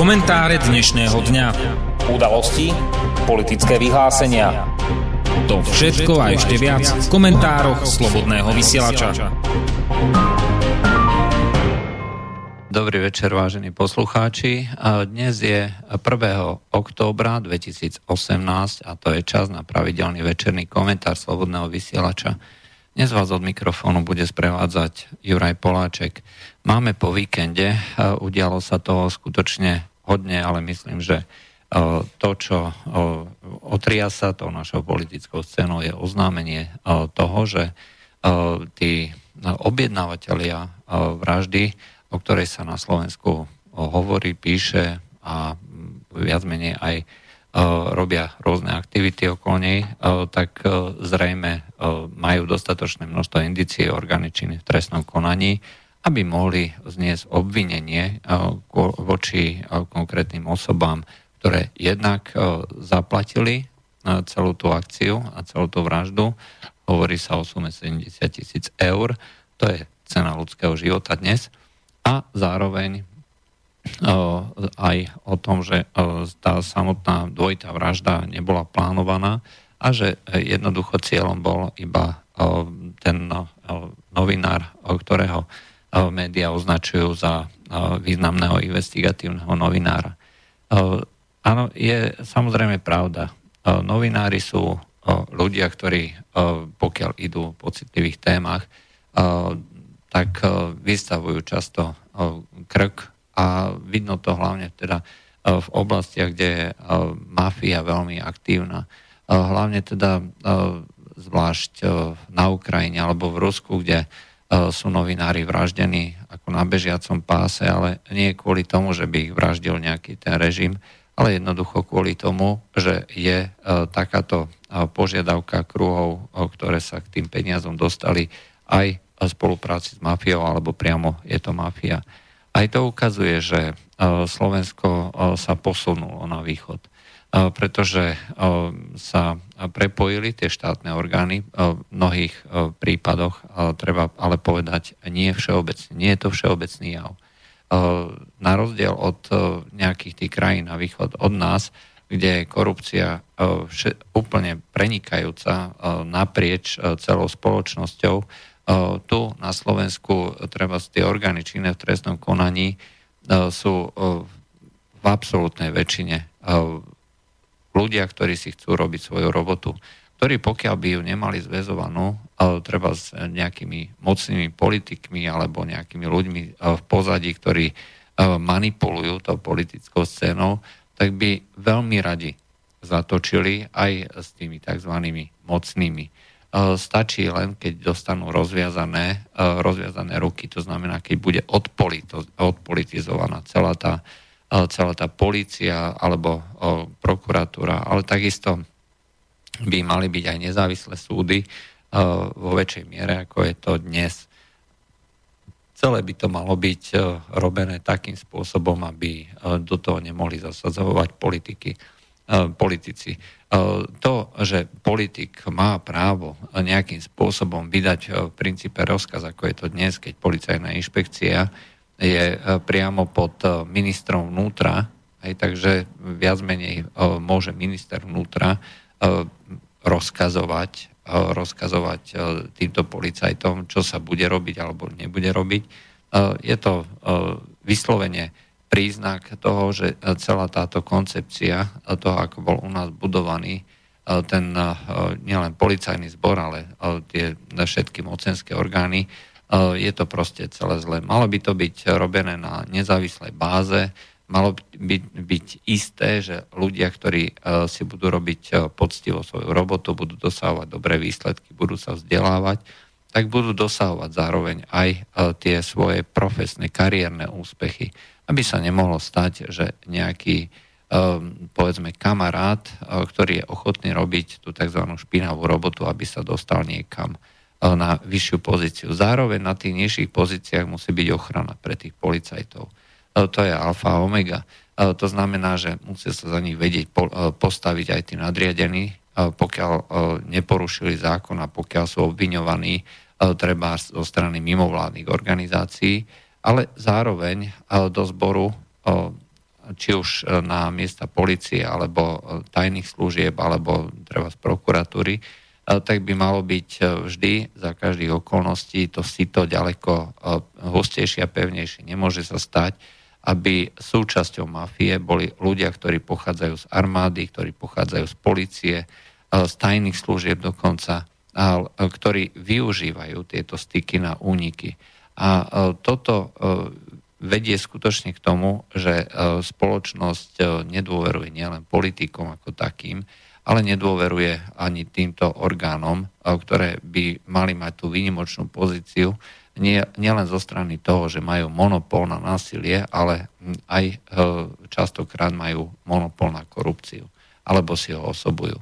Komentáre dnešného dňa. Udalosti, politické vyhlásenia. To všetko a ešte viac v komentároch Slobodného vysielača. Dobrý večer, vážení poslucháči. Dnes je 1. októbra 2018 a to je čas na pravidelný večerný komentár Slobodného vysielača. Dnes vás od mikrofónu bude sprevádzať Juraj Poláček. Máme po víkende, udialo sa toho skutočne hodne, ale myslím, že to, čo otria sa tou našou politickou scénou, je oznámenie toho, že tí objednávateľia vraždy, o ktorej sa na Slovensku hovorí, píše a viac menej aj robia rôzne aktivity okolo nej, tak zrejme majú dostatočné množstvo indicií orgány činy v trestnom konaní, aby mohli zniesť obvinenie voči konkrétnym osobám, ktoré jednak zaplatili celú tú akciu a celú tú vraždu. Hovorí sa o sume 70 tisíc eur, to je cena ľudského života dnes. A zároveň aj o tom, že tá samotná dvojitá vražda nebola plánovaná a že jednoducho cieľom bol iba ten novinár, ktorého médiá označujú za významného investigatívneho novinára. Áno, je samozrejme pravda. Novinári sú ľudia, ktorí pokiaľ idú po citlivých témach, tak vystavujú často krk a vidno to hlavne teda v oblastiach, kde je mafia veľmi aktívna. Hlavne teda zvlášť na Ukrajine alebo v Rusku, kde sú novinári vraždení ako na bežiacom páse, ale nie kvôli tomu, že by ich vraždil nejaký ten režim, ale jednoducho kvôli tomu, že je takáto požiadavka kruhov, ktoré sa k tým peniazom dostali aj v spolupráci s mafiou, alebo priamo je to mafia. Aj to ukazuje, že Slovensko sa posunulo na východ pretože sa prepojili tie štátne orgány v mnohých prípadoch, treba ale povedať, nie všeobecne, nie je to všeobecný jav. Na rozdiel od nejakých tých krajín na východ od nás, kde je korupcia úplne prenikajúca naprieč celou spoločnosťou, tu na Slovensku treba tie orgány činné v trestnom konaní sú v absolútnej väčšine ľudia, ktorí si chcú robiť svoju robotu, ktorí pokiaľ by ju nemali zväzovanú, treba s nejakými mocnými politikmi alebo nejakými ľuďmi v pozadí, ktorí manipulujú tou politickou scénou, tak by veľmi radi zatočili aj s tými tzv. mocnými. Stačí len, keď dostanú rozviazané, rozviazané ruky, to znamená, keď bude odpolitizovaná celá tá celá tá policia alebo prokuratúra, ale takisto by mali byť aj nezávislé súdy vo väčšej miere, ako je to dnes. Celé by to malo byť robené takým spôsobom, aby do toho nemohli zasadzovať politiky, politici. To, že politik má právo nejakým spôsobom vydať v princípe rozkaz, ako je to dnes, keď policajná inšpekcia je e, priamo pod e, ministrom vnútra, aj takže viac menej e, môže minister vnútra rozkazovať, rozkazovať týmto policajtom, čo sa bude robiť alebo nebude robiť. Je to vyslovene príznak toho, že celá táto koncepcia toho, ako bol u nás budovaný ten nielen policajný zbor, ale tie všetky mocenské orgány, je to proste celé zlé. Malo by to byť robené na nezávislej báze, malo by byť isté, že ľudia, ktorí eh, si budú robiť eh, poctivo svoju robotu, budú dosahovať dobré výsledky, budú sa vzdelávať, tak budú dosahovať zároveň aj tie svoje profesné, kariérne úspechy. Aby sa nemohlo stať, že nejaký povedzme kamarát, ktorý je ochotný robiť tú tzv. špinavú robotu, aby sa dostal niekam E, na vyššiu pozíciu. Zároveň na tých nižších pozíciách musí byť ochrana pre tých policajtov. E, to je alfa a omega. E, to znamená, že musia sa za nich vedieť postaviť aj tí nadriadení, pokiaľ neporušili zákon a pokiaľ sú obviňovaní treba zo strany mimovládnych organizácií, ale zároveň do zboru či už na miesta policie, alebo tajných služieb, alebo treba z prokuratúry, tak by malo byť vždy za každých okolností to sito ďaleko hustejšie a pevnejšie. Nemôže sa stať, aby súčasťou mafie boli ľudia, ktorí pochádzajú z armády, ktorí pochádzajú z policie, z tajných služieb dokonca, ktorí využívajú tieto styky na úniky. A toto vedie skutočne k tomu, že spoločnosť nedôveruje nielen politikom ako takým, ale nedôveruje ani týmto orgánom, ktoré by mali mať tú výnimočnú pozíciu, nie, nielen zo strany toho, že majú monopol na násilie, ale aj častokrát majú monopol na korupciu, alebo si ho osobujú.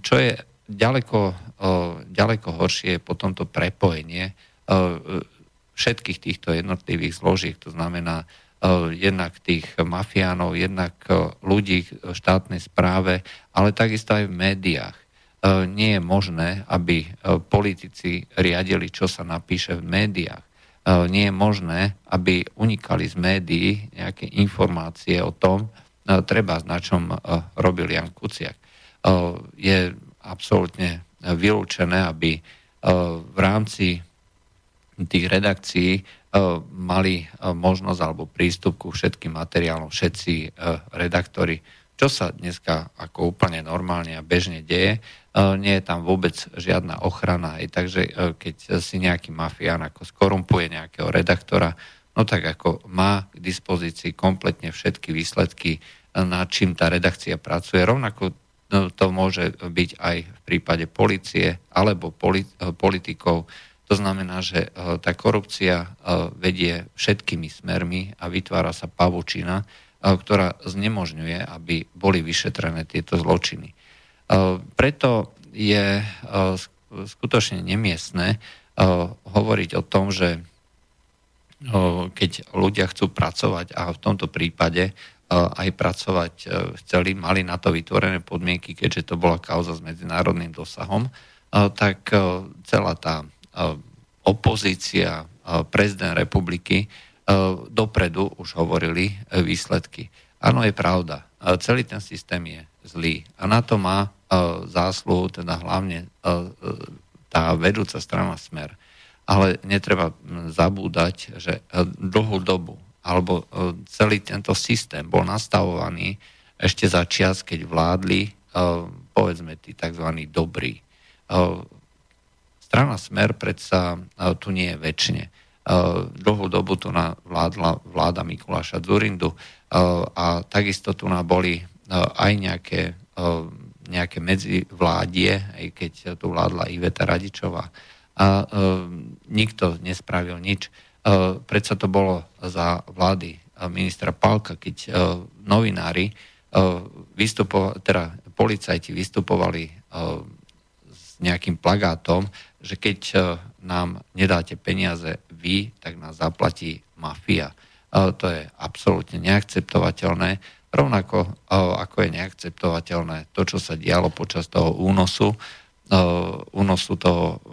Čo je ďaleko, ďaleko horšie je potom to prepojenie všetkých týchto jednotlivých zložiek, to znamená jednak tých mafiánov, jednak ľudí v štátnej správe, ale takisto aj v médiách. Nie je možné, aby politici riadili, čo sa napíše v médiách. Nie je možné, aby unikali z médií nejaké informácie o tom, treba na čom robil Jan Kuciak. Je absolútne vylúčené, aby v rámci tých redakcií mali možnosť alebo prístup ku všetkým materiálom všetci redaktori. Čo sa dneska ako úplne normálne a bežne deje, nie je tam vôbec žiadna ochrana. I takže keď si nejaký mafián ako skorumpuje nejakého redaktora, no tak ako má k dispozícii kompletne všetky výsledky, na čím tá redakcia pracuje. Rovnako to môže byť aj v prípade policie alebo politikov, to znamená, že e, tá korupcia e, vedie všetkými smermi a vytvára sa pavučina, e, ktorá znemožňuje, aby boli vyšetrené tieto zločiny. Preto je skutočne nemiestné hovoriť o tom, že keď ľudia chcú pracovať a v tomto prípade aj pracovať chceli, mali na to vytvorené podmienky, keďže to bola kauza s medzinárodným dosahom, tak celá tá opozícia, prezident republiky dopredu už hovorili e, výsledky. Áno, je pravda. Celý ten systém je zlý. A na to má zásluhu teda hlavne tá vedúca strana Smer. Ale netreba zabúdať, že e, dlhú dobu alebo e, celý tento systém bol nastavovaný ešte za čas, keď vládli povedzme tí tzv. dobrí strana Smer predsa tu nie je väčšine. Dlhú dobu tu vládla vláda Mikuláša Zurindu a takisto tu boli aj nejaké, nejaké medzivládie, aj keď tu vládla Iveta Radičová. A nikto nespravil nič. Predsa to bolo za vlády ministra Palka, keď novinári vystupovali, teda policajti vystupovali nejakým plagátom, že keď e, nám nedáte peniaze vy, tak nás zaplatí mafia. E, to je absolútne neakceptovateľné. Rovnako e, ako je neakceptovateľné to, čo sa dialo počas toho únosu, únosu toho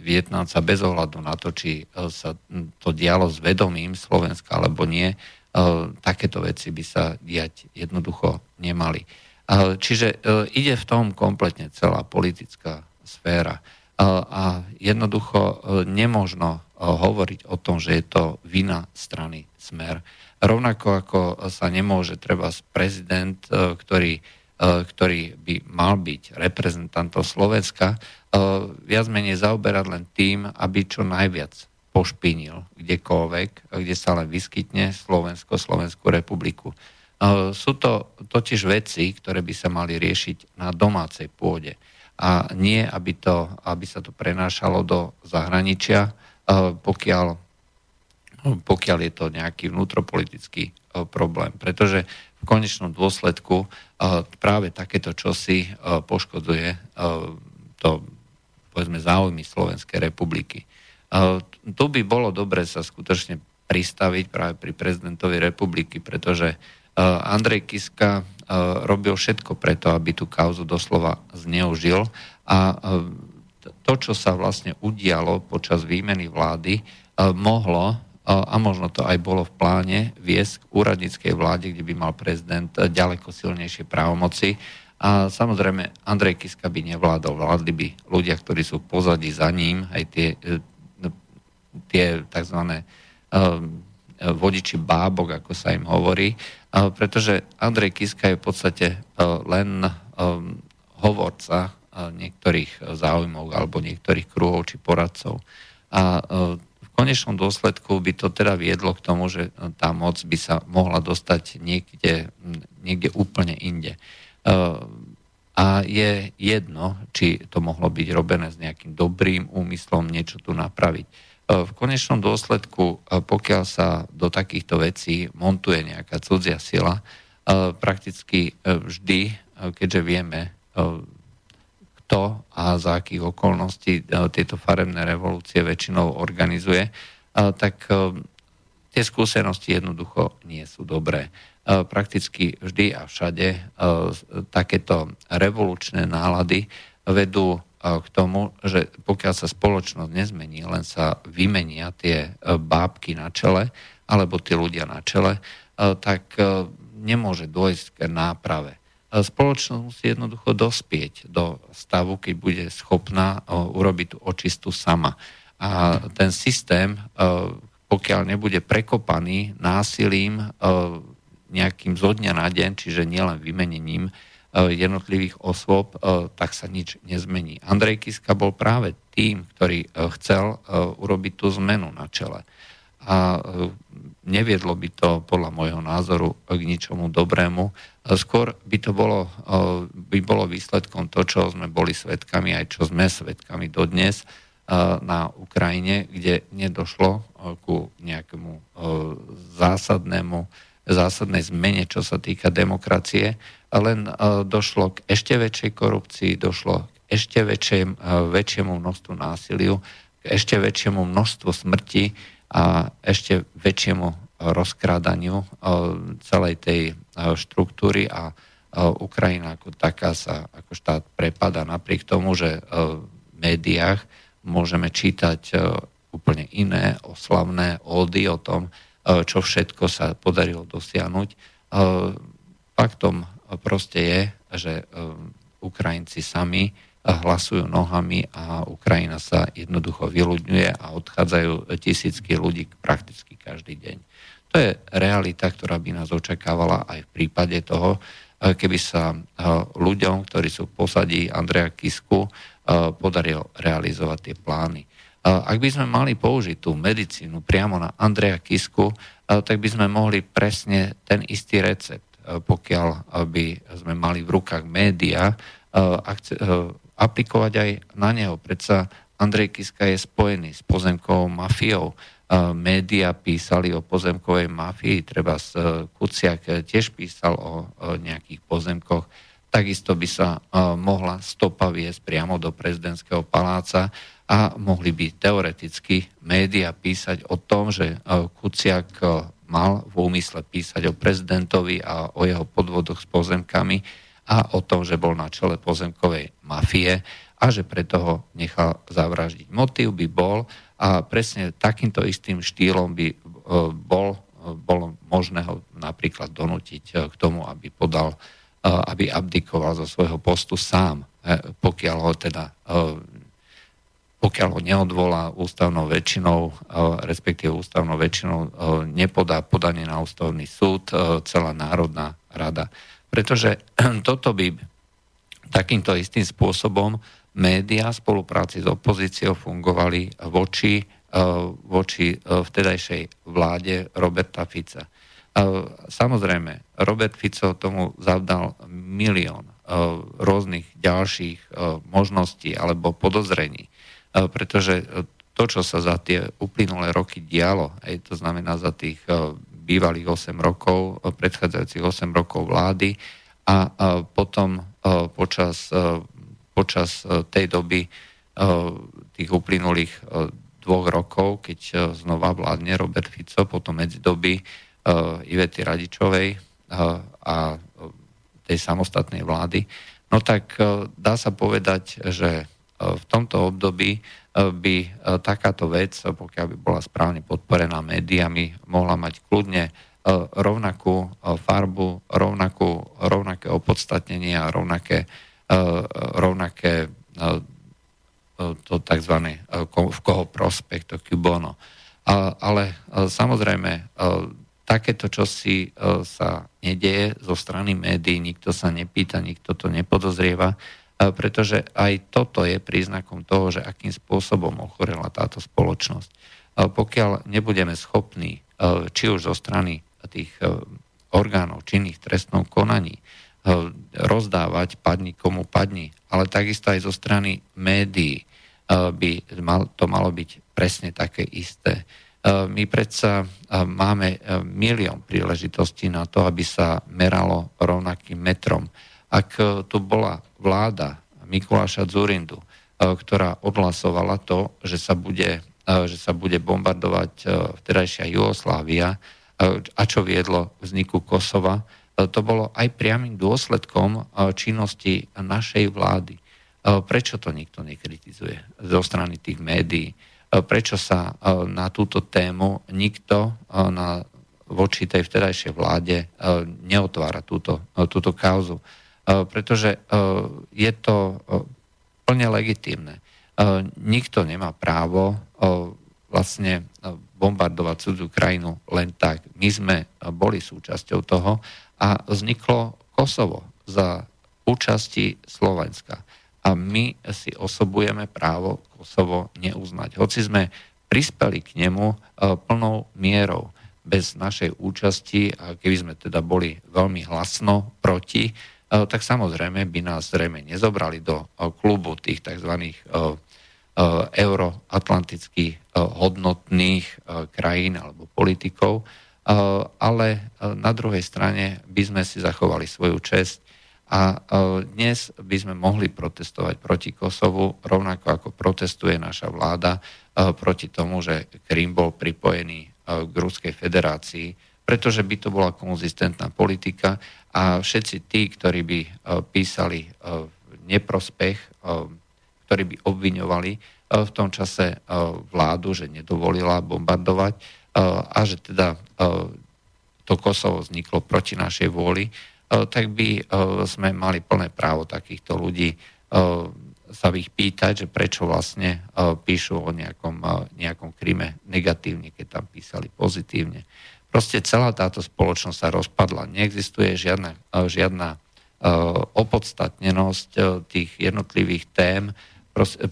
Vietnamca bez ohľadu na to, či sa to dialo s vedomím Slovenska alebo nie, takéto veci by sa diať jednoducho nemali. Čiže ide v tom kompletne celá politická sféra a jednoducho e, nemožno e, hovoriť o tom, že je to vina strany Smer. Rovnako ako sa nemôže treba prezident, e, ktorý, ktorý by mal byť reprezentantom Slovenska, viac menej zaoberať len tým, aby čo najviac pošpinil kdekoľvek, kde sa len vyskytne Slovensko, Slovenskú republiku. Sú to totiž veci, ktoré by sa mali riešiť na domácej pôde a nie, aby, to, aby sa to prenášalo do zahraničia, e, pokiaľ, pokiaľ je to nejaký vnútropolitický e, problém. Pretože v konečnom dôsledku e, práve takéto čosi poškodzuje to, povedzme, záujmy Slovenskej republiky. Tu by bolo dobre sa skutočne pristaviť práve pri prezidentovi republiky, pretože Andrej Kiska robil všetko preto, aby tú kauzu doslova zneužil a e, to, čo sa vlastne udialo počas výmeny vlády, e, mohlo a možno to aj bolo v pláne viesť k úradníckej vláde, kde by mal prezident ďaleko silnejšie právomoci. A samozrejme, Andrej Kiska by nevládol, vládli by ľudia, ktorí sú pozadí za ním, aj tie, tie tzv. vodiči bábok, ako sa im hovorí, pretože Andrej Kiska je v podstate len hovorca niektorých záujmov alebo niektorých kruhov či poradcov. A konečnom dôsledku by to teda viedlo k tomu, že tá moc by sa mohla dostať niekde, niekde úplne inde. A je jedno, či to mohlo byť robené s nejakým dobrým úmyslom niečo tu napraviť. V konečnom dôsledku, pokiaľ sa do takýchto vecí montuje nejaká cudzia sila, prakticky vždy, keďže vieme, kto a za akých okolností e, tieto farebné revolúcie väčšinou organizuje, e, tak e, tie skúsenosti jednoducho nie sú dobré. Prakticky vždy a všade takéto revolučné nálady vedú k tomu, že pokiaľ sa spoločnosť nezmení, len sa vymenia tie bábky na čele, alebo tí ľudia na čele, tak nemôže dôjsť k náprave spoločnosť musí jednoducho dospieť do stavu, keď bude schopná urobiť tú očistu sama. A ten systém, pokiaľ nebude prekopaný násilím nejakým zo dňa na deň, čiže nielen vymenením jednotlivých osôb, tak sa nič nezmení. Andrej Kiska bol práve tým, ktorý chcel urobiť tú zmenu na čele. A neviedlo by to podľa môjho názoru k ničomu dobrému. Skôr by to bolo, by bolo výsledkom to, čo sme boli svetkami, aj čo sme svetkami dodnes na Ukrajine, kde nedošlo ku nejakému zásadnému, zásadnej zmene, čo sa týka demokracie, len došlo k ešte väčšej korupcii, došlo k ešte väčšie, väčšiemu množstvu násiliu, k ešte väčšiemu množstvu smrti, a ešte väčšiemu rozkrádaniu e, celej tej e, štruktúry a e, Ukrajina ako taká sa ako štát prepada napriek tomu, že v médiách môžeme čítať úplne iné oslavné ódy o tom, čo všetko sa podarilo dosiahnuť. Faktom proste je, že Ukrajinci sami hlasujú nohami a Ukrajina sa jednoducho vyľudňuje a odchádzajú tisícky ľudí prakticky každý deň. To je realita, ktorá by nás očakávala aj v prípade toho, keby sa ľuďom, ktorí sú v posadí Andreja Kisku, podarilo realizovať tie plány. Ak by sme mali použiť tú medicínu priamo na Andreja Kisku, tak by sme mohli presne ten istý recept, pokiaľ by sme mali v rukách média, aplikovať aj na neho. Predsa Andrej Kiska je spojený s pozemkovou mafiou. Média písali o pozemkovej mafii, treba e, Kuciak tiež písal o nejakých pozemkoch. Takisto by sa e, mohla stopa viesť priamo do prezidentského paláca a mohli by teoreticky média písať o tom, že e, Kuciak mal v úmysle písať o prezidentovi a o jeho podvodoch s pozemkami a o tom, že bol na čele pozemkovej mafie a že preto ho nechal zavraždiť. Motív by bol a presne takýmto istým štýlom by e, bol, e, bolo možné ho napríklad donútiť e, k tomu, aby podal, aby abdikoval zo svojho postu sám, pokiaľ ho teda pokiaľ ho neodvolá ústavnou väčšinou, respektíve ústavnou väčšinou nepodá podanie na ústavný súd celá Národná rada. Pretože toto by takýmto istým spôsobom médiá v spolupráci s opozíciou fungovali voči, voči vtedajšej vláde Roberta Fica. Samozrejme, Robert Fico tomu zavdal milión rôznych ďalších možností alebo podozrení, pretože to, čo sa za tie uplynulé roky dialo, aj to znamená za tých bývalých 8 rokov, predchádzajúcich 8 rokov vlády a potom počas, počas tej doby tých uplynulých dvoch rokov, keď znova vládne Robert Fico, potom medzi doby Ivety Radičovej a tej samostatnej vlády, no tak dá sa povedať, že v tomto období by takáto vec, pokiaľ by bola správne podporená médiami, mohla mať kľudne rovnakú farbu, rovnakú, rovnaké opodstatnenie a rovnaké, rovnaké to tzv. v koho prospekt, to cubono. Ale samozrejme, takéto čosi sa nedieje zo strany médií, nikto sa nepýta, nikto to nepodozrieva pretože aj toto je príznakom toho, že akým spôsobom ochorela táto spoločnosť. Pokiaľ nebudeme schopní, či už zo strany tých orgánov činných trestnou konaní, rozdávať padni komu padni, ale takisto aj zo strany médií by to malo byť presne také isté. My predsa máme milión príležitostí na to, aby sa meralo rovnakým metrom. Ak tu bola vláda Mikuláša Zurindu, e, ktorá odhlasovala to, že sa bude, e, že sa bude bombardovať e, vtedajšia Jugoslávia, a čo viedlo vzniku Kosova, to bolo aj priamým dôsledkom činnosti našej vlády. Prečo to nikto nekritizuje zo strany tých médií? Prečo sa na túto tému nikto na, voči tej vtedajšej vláde neotvára túto, túto kauzu? Eh, pretože eh, je to eh, plne legitímne. Nikto nemá právo vlastne bombardovať cudzú krajinu len tak. My sme boli súčasťou toho a vzniklo Kosovo za účasti Slovenska. A my si osobujeme právo Kosovo neuznať. Hoci sme prispeli k nemu plnou mierou bez našej účasti a keby sme teda boli veľmi hlasno proti, E, tak samozrejme by nás zrejme nezobrali do e, klubu tých tzv. E, euroatlantických hodnotných krajín alebo politikov, ale na druhej strane by sme si zachovali svoju česť a dnes by sme mohli protestovať proti Kosovu, rovnako ako protestuje naša vláda proti tomu, že Krym bol pripojený k Ruskej federácii, pretože by to bola konzistentná politika a všetci tí, ktorí by e, písali e, neprospech, e, ktorí by obviňovali v tom čase vládu, že nedovolila bombardovať a že teda to Kosovo vzniklo proti našej vôli, tak by sme mali plné právo takýchto ľudí sa ich pýtať, že prečo vlastne píšu o nejakom, nejakom krime negatívne, keď tam písali pozitívne. Proste celá táto spoločnosť sa rozpadla. Neexistuje žiadna, e, žiadna e, opodstatnenosť e, tých jednotlivých tém.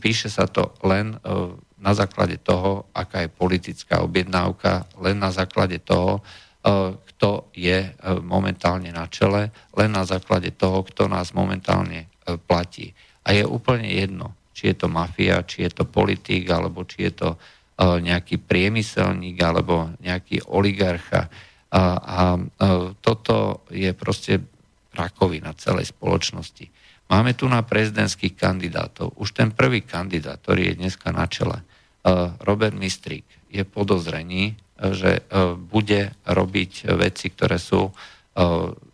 Píše sa to len na základe toho, aká je politická objednávka, len na základe toho, kto je momentálne na čele, len na základe toho, kto nás momentálne platí. A je úplne jedno, či je to mafia, či je to politik, alebo či je to nejaký priemyselník alebo nejaký oligarcha. A, a e, toto je proste rakovina celej spoločnosti. Máme tu na prezidentských kandidátov. Už ten prvý kandidát, ktorý je dneska na čele, e, Robert Mistrík, je podozrení, že bude robiť veci, ktoré sú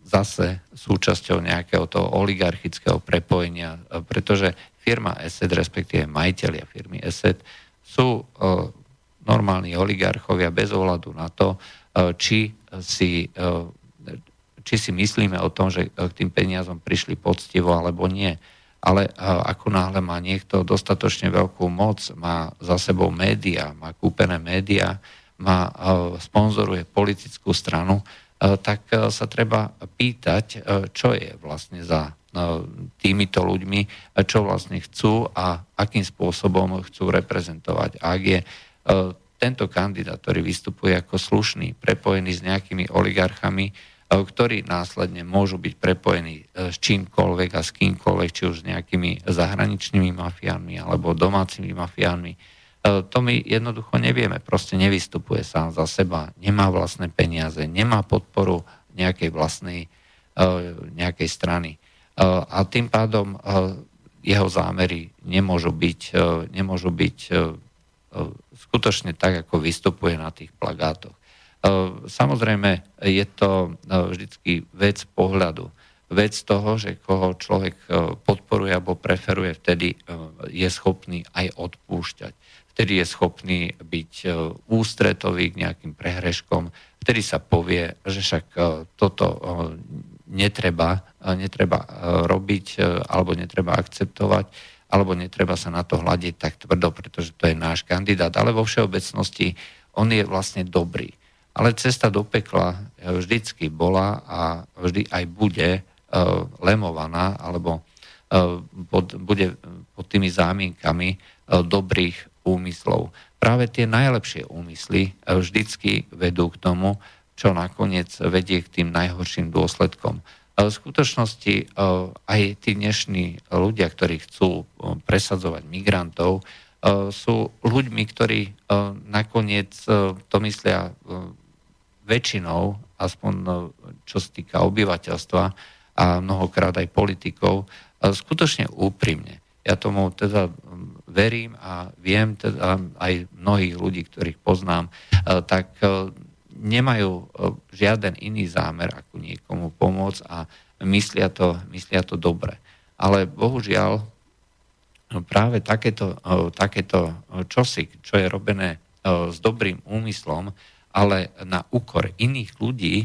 zase súčasťou nejakého toho oligarchického prepojenia, pretože firma ESET, respektíve majiteľia firmy ESET, sú normálni oligarchovia bez ohľadu na to, či si, či si myslíme o tom, že k tým peniazom prišli poctivo alebo nie. Ale ako náhle má niekto dostatočne veľkú moc, má za sebou média, má kúpené média, má, sponzoruje politickú stranu, tak sa treba pýtať, čo je vlastne za týmito ľuďmi, čo vlastne chcú a akým spôsobom chcú reprezentovať. Ak je tento kandidát, ktorý vystupuje ako slušný, prepojený s nejakými oligarchami, ktorí následne môžu byť prepojení s čímkoľvek a s kýmkoľvek, či už s nejakými zahraničnými mafiánmi alebo domácimi mafiánmi. To my jednoducho nevieme. Proste nevystupuje sám za seba, nemá vlastné peniaze, nemá podporu nejakej vlastnej nejakej strany a tým pádom jeho zámery nemôžu byť, nemôžu byť skutočne tak, ako vystupuje na tých plagátoch. Samozrejme, je to vždycky vec pohľadu. vec toho, že koho človek podporuje alebo preferuje, vtedy je schopný aj odpúšťať. Vtedy je schopný byť ústretový k nejakým prehreškom, vtedy sa povie, že však toto netreba, netreba robiť alebo netreba akceptovať alebo netreba sa na to hľadiť tak tvrdo, pretože to je náš kandidát. Ale vo všeobecnosti on je vlastne dobrý. Ale cesta do pekla vždycky bola a vždy aj bude lemovaná, alebo pod, bude pod tými zámienkami dobrých úmyslov. Práve tie najlepšie úmysly vždycky vedú k tomu, čo nakoniec vedie k tým najhorším dôsledkom. V skutočnosti e, aj tí dnešní ľudia, ktorí chcú e, presadzovať migrantov, e, sú ľuďmi, ktorí nakoniec to myslia väčšinou, aspoň čo sa týka obyvateľstva a mnohokrát aj politikov, skutočne úprimne. Ja tomu teda verím a viem teda aj mnohých ľudí, ktorých poznám, tak nemajú e, žiaden iný zámer, ako niekomu pomôcť a myslia to, myslia to dobre. Ale bohužiaľ no práve takéto, e, takéto čosi, čo je robené e, s dobrým úmyslom, ale na úkor iných ľudí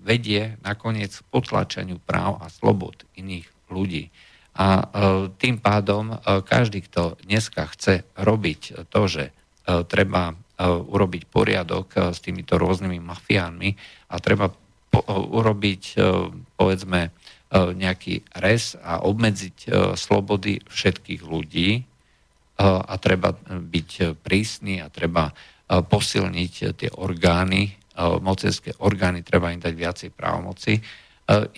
vedie nakoniec k potlačeniu práv a slobod iných ľudí. A tým pádom každý, kto dneska chce robiť to, že treba urobiť poriadok eh, s týmito rôznymi mafiánmi a treba eh, urobiť povedzme nejaký res a obmedziť slobody všetkých ľudí a treba byť prísny a treba posilniť tie orgány, mocenské orgány, treba im dať viacej právomoci.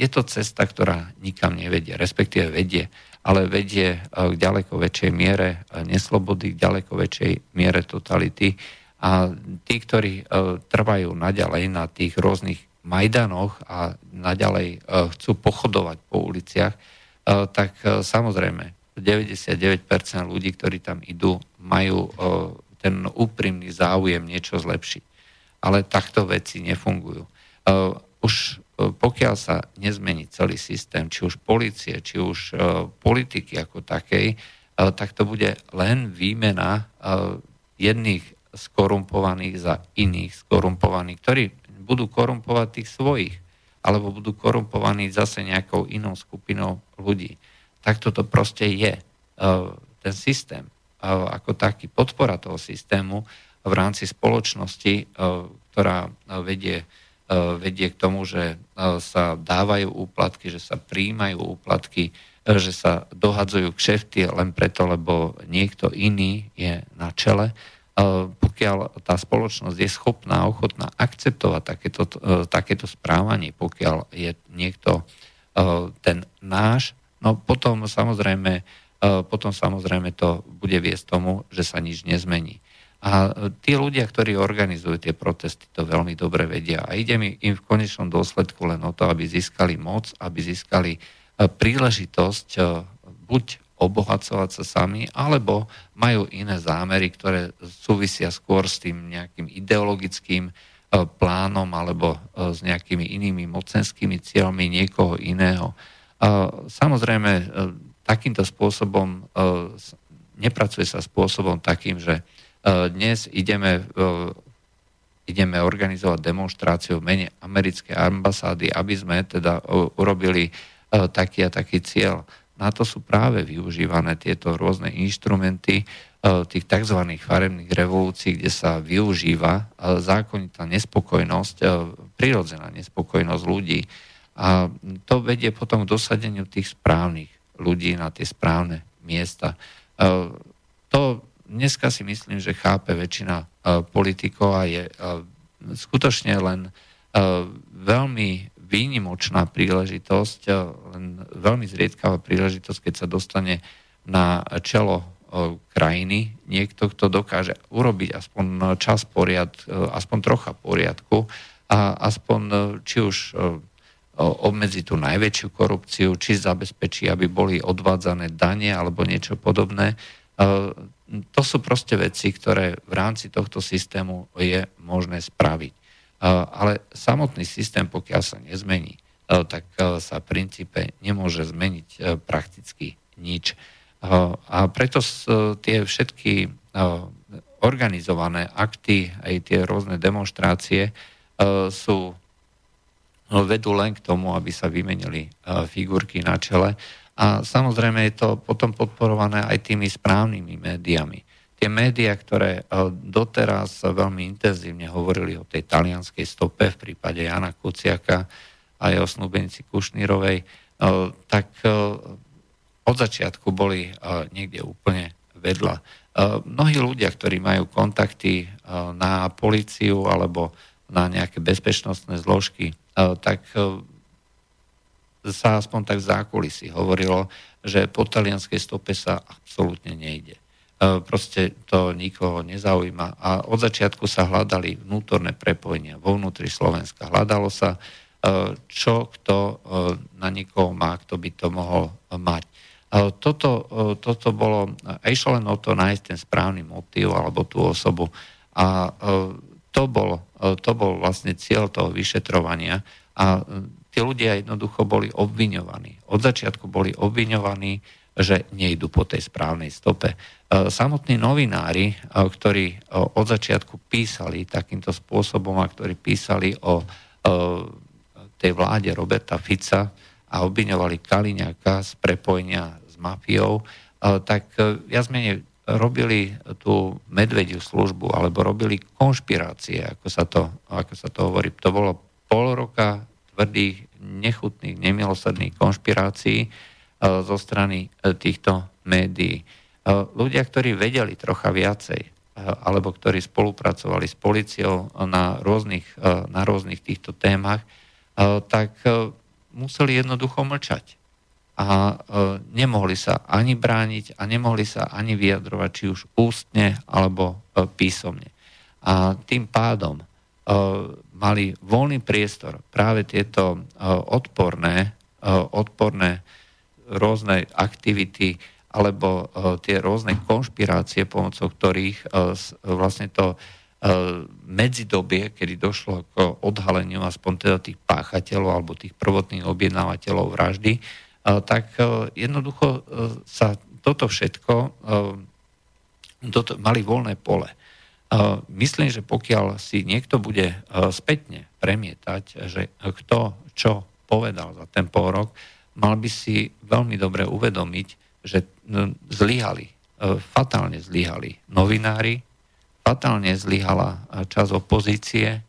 Je to cesta, ktorá nikam nevedie, respektíve vedie, ale vedie k ďaleko väčšej miere neslobody, k ďaleko väčšej miere totality a tí, ktorí e, trvajú naďalej na tých rôznych Majdanoch a naďalej e, chcú pochodovať po uliciach, e, tak samozrejme 99% ľudí, ktorí tam idú, majú ten úprimný záujem niečo zlepšiť. Ale takto veci nefungujú. Už pokiaľ sa nezmení celý systém, či už policie, či už politiky ako takej, tak to bude len výmena jedných skorumpovaných za iných skorumpovaných, ktorí budú korumpovať tých svojich, alebo budú korumpovaní zase nejakou inou skupinou ľudí. Tak toto proste je. E, ten systém, e, ako taký podpora toho systému v rámci spoločnosti, e, ktorá vedie, vedie k tomu, že sa dávajú úplatky, že sa príjmajú úplatky, že sa dohadzujú kšefty len preto, lebo niekto iný je na čele, pokiaľ tá spoločnosť je schopná, ochotná akceptovať takéto, e, takéto správanie, pokiaľ je niekto e, ten náš, no potom samozrejme, e, potom samozrejme to bude viesť tomu, že sa nič nezmení. A tí ľudia, ktorí organizujú tie protesty, to veľmi dobre vedia. A ide mi im v konečnom dôsledku len o to, aby získali moc, aby získali príležitosť buď obohacovať sa sami, alebo majú iné zámery, ktoré súvisia skôr s tým nejakým ideologickým e, plánom alebo e, s nejakými inými mocenskými cieľmi niekoho iného. Samozrejme, e, takýmto spôsobom nepracuje sa spôsobom takým, že dnes ideme, ideme organizovať demonstráciu v mene americkej ambasády, aby sme teda urobili taký a taký cieľ na to sú práve využívané tieto rôzne inštrumenty e, tých tzv. farebných revolúcií, kde sa využíva e, zákonitá nespokojnosť, e, prirodzená nespokojnosť ľudí. A to vedie potom k dosadeniu tých správnych ľudí na tie správne miesta. To dneska si myslím, že chápe väčšina politikov a je skutočne len veľmi výnimočná príležitosť, eh, len veľmi zriedkavá príležitosť, keď sa dostane na čelo eh, krajiny niekto, kto dokáže urobiť aspoň čas poriad, eh, aspoň trocha poriadku a aspoň či už obmedzi tú najväčšiu korupciu, či zabezpečí, aby boli odvádzané dane alebo niečo podobné. To sú proste veci, ktoré v rámci tohto systému je možné spraviť ale samotný systém, pokiaľ sa nezmení, tak sa v princípe nemôže zmeniť prakticky nič. A preto tie všetky organizované akty, aj tie rôzne demonstrácie sú vedú len k tomu, aby sa vymenili figurky na čele. A samozrejme je to potom podporované aj tými správnymi médiami. Tie médiá, ktoré doteraz veľmi intenzívne hovorili o tej talianskej stope v prípade Jana Kuciaka a jeho snúbenici Kušnírovej, tak od začiatku boli niekde úplne vedľa. Mnohí ľudia, ktorí majú kontakty na policiu alebo na nejaké bezpečnostné zložky, tak sa aspoň tak v zákulisí hovorilo, že po talianskej stope sa absolútne nejde. Proste to nikoho nezaujíma. A od začiatku sa hľadali vnútorné prepojenia vo vnútri Slovenska. Hľadalo sa, čo kto na nikoho má, kto by to mohol mať. Toto, toto bolo, išlo len o to nájsť ten správny motív alebo tú osobu a to bol, to bol vlastne cieľ toho vyšetrovania a tí ľudia jednoducho boli obviňovaní. Od začiatku boli obviňovaní, že nejdu po tej správnej stope. Samotní novinári, ktorí od začiatku písali takýmto spôsobom a ktorí písali o tej vláde Roberta Fica a obviňovali Kaliňaka z prepojenia mafiou, tak e, viac menej robili tú medvediu službu alebo robili konšpirácie, ako sa to, ako sa to hovorí. To bolo pol roka tvrdých, nechutných, nemilosrdných konšpirácií e, zo strany e, týchto médií. Ľudia, ktorí vedeli trocha viacej, alebo ktorí spolupracovali s policiou na rôznych, na rôznych týchto témach, tak museli jednoducho mlčať a nemohli sa ani brániť a nemohli sa ani vyjadrovať, či už ústne alebo písomne. A tým pádom mali voľný priestor práve tieto odporné, odporné rôzne aktivity alebo tie rôzne konšpirácie, pomocou ktorých vlastne to medzidobie, kedy došlo k odhaleniu aspoň teda tých páchateľov alebo tých prvotných objednávateľov vraždy, tak e, jednoducho e, sa toto všetko toto, mali voľné pole. Myslím, že pokiaľ si niekto bude e, spätne premietať, že kto čo povedal za ten pol rok, mal by si veľmi dobre uvedomiť, že zlyhali, fatálne zlyhali novinári, fatálne zlyhala čas opozície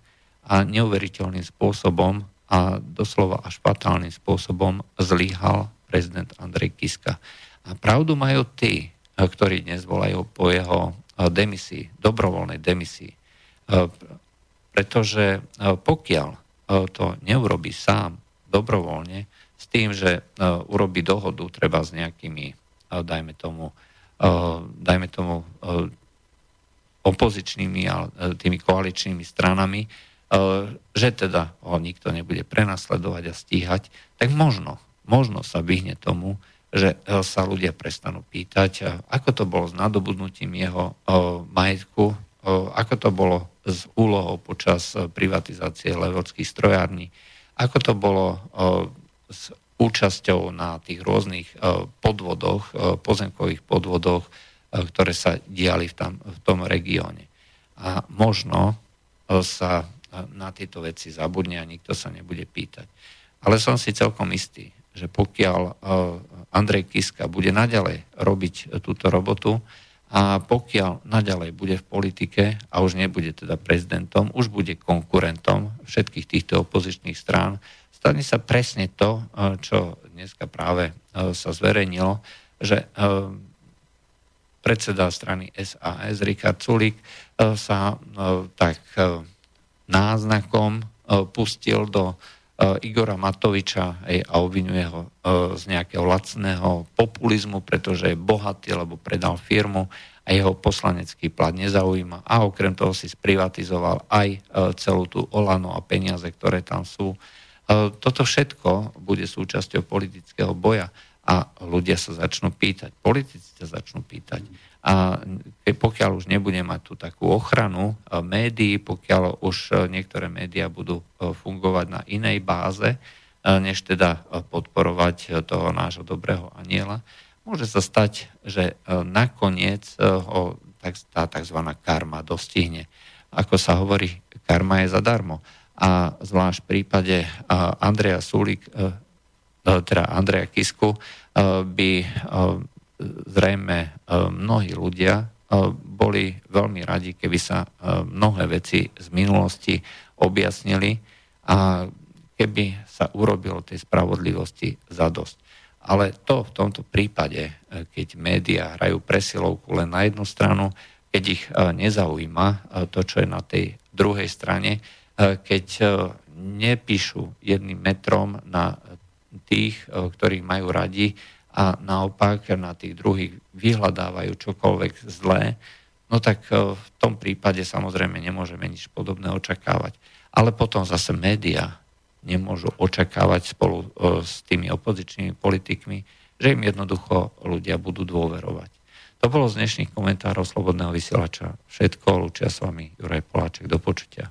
a neuveriteľným spôsobom a doslova až fatálnym spôsobom zlyhal prezident Andrej Kiska. A pravdu majú tí, ktorí dnes volajú po jeho demisii, dobrovoľnej demisii. Pretože pokiaľ to neurobi sám dobrovoľne, tým, že urobí dohodu treba s nejakými, dajme tomu, dajme tomu opozičnými a tými koaličnými stranami, E, že teda ho nikto nebude prenasledovať a stíhať, tak možno, možno sa vyhne tomu, že e, sa ľudia prestanú pýtať, e, ako to bolo s nadobudnutím jeho majetku, ako to bolo s úlohou počas privatizácie levodských strojární, ako to bolo s účasťou na tých rôznych podvodoch, pozemkových podvodoch, ktoré sa diali v, tam, v tom regióne. A možno sa na tieto veci zabudne a nikto sa nebude pýtať. Ale som si celkom istý, že pokiaľ e, Andrej Kiska bude naďalej robiť túto robotu a pokiaľ naďalej bude v politike a už nebude teda prezidentom, už bude konkurentom všetkých týchto opozičných strán, stane sa presne to, e, čo dneska práve e, sa zverejnilo, že predseda strany SAS Richard Sulik sa tak náznakom pustil do Igora Matoviča a obvinuje ho z nejakého lacného populizmu, pretože je bohatý, lebo predal firmu a jeho poslanecký plat nezaujíma. A okrem toho si sprivatizoval aj celú tú Olano a peniaze, ktoré tam sú. Toto všetko bude súčasťou politického boja a ľudia sa začnú pýtať, politici sa začnú pýtať, a pokiaľ už nebude mať tú takú ochranu e, médií, pokiaľ už e, niektoré médiá budú e, fungovať na inej báze, než teda podporovať toho nášho dobrého aniela. Môže sa stať, že nakoniec ho tá tzv. karma dostihne. Ako sa hovorí, karma je zadarmo. A zvlášť v prípade Andreja Sulik, teda Andreja Kisku, by zrejme mnohí ľudia boli veľmi radi, keby sa mnohé veci z minulosti objasnili a keby sa urobilo tej spravodlivosti za dosť. Ale to v tomto prípade, keď médiá hrajú presilovku len na jednu stranu, keď ich nezaujíma to, čo je na tej druhej strane, keď nepíšu jedným metrom na tých, ktorých majú radi, a naopak na tých druhých vyhľadávajú čokoľvek zlé, no tak e, v tom prípade samozrejme nemôžeme nič podobné očakávať. Ale potom zase média nemôžu očakávať spolu e, s tými opozičnými politikmi, že im jednoducho ľudia budú dôverovať. To bolo z dnešných komentárov Slobodného vysielača všetko. Lučia s vami Juraj Poláček. Do počutia.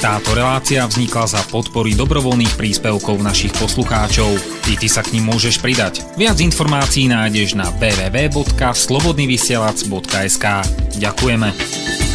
Táto relácia vznikla za podpory dobrovoľných príspevkov našich poslucháčov. I ty sa k ním môžeš pridať. Viac informácií nájdeš na www.slobodnyvysielac.sk Ďakujeme.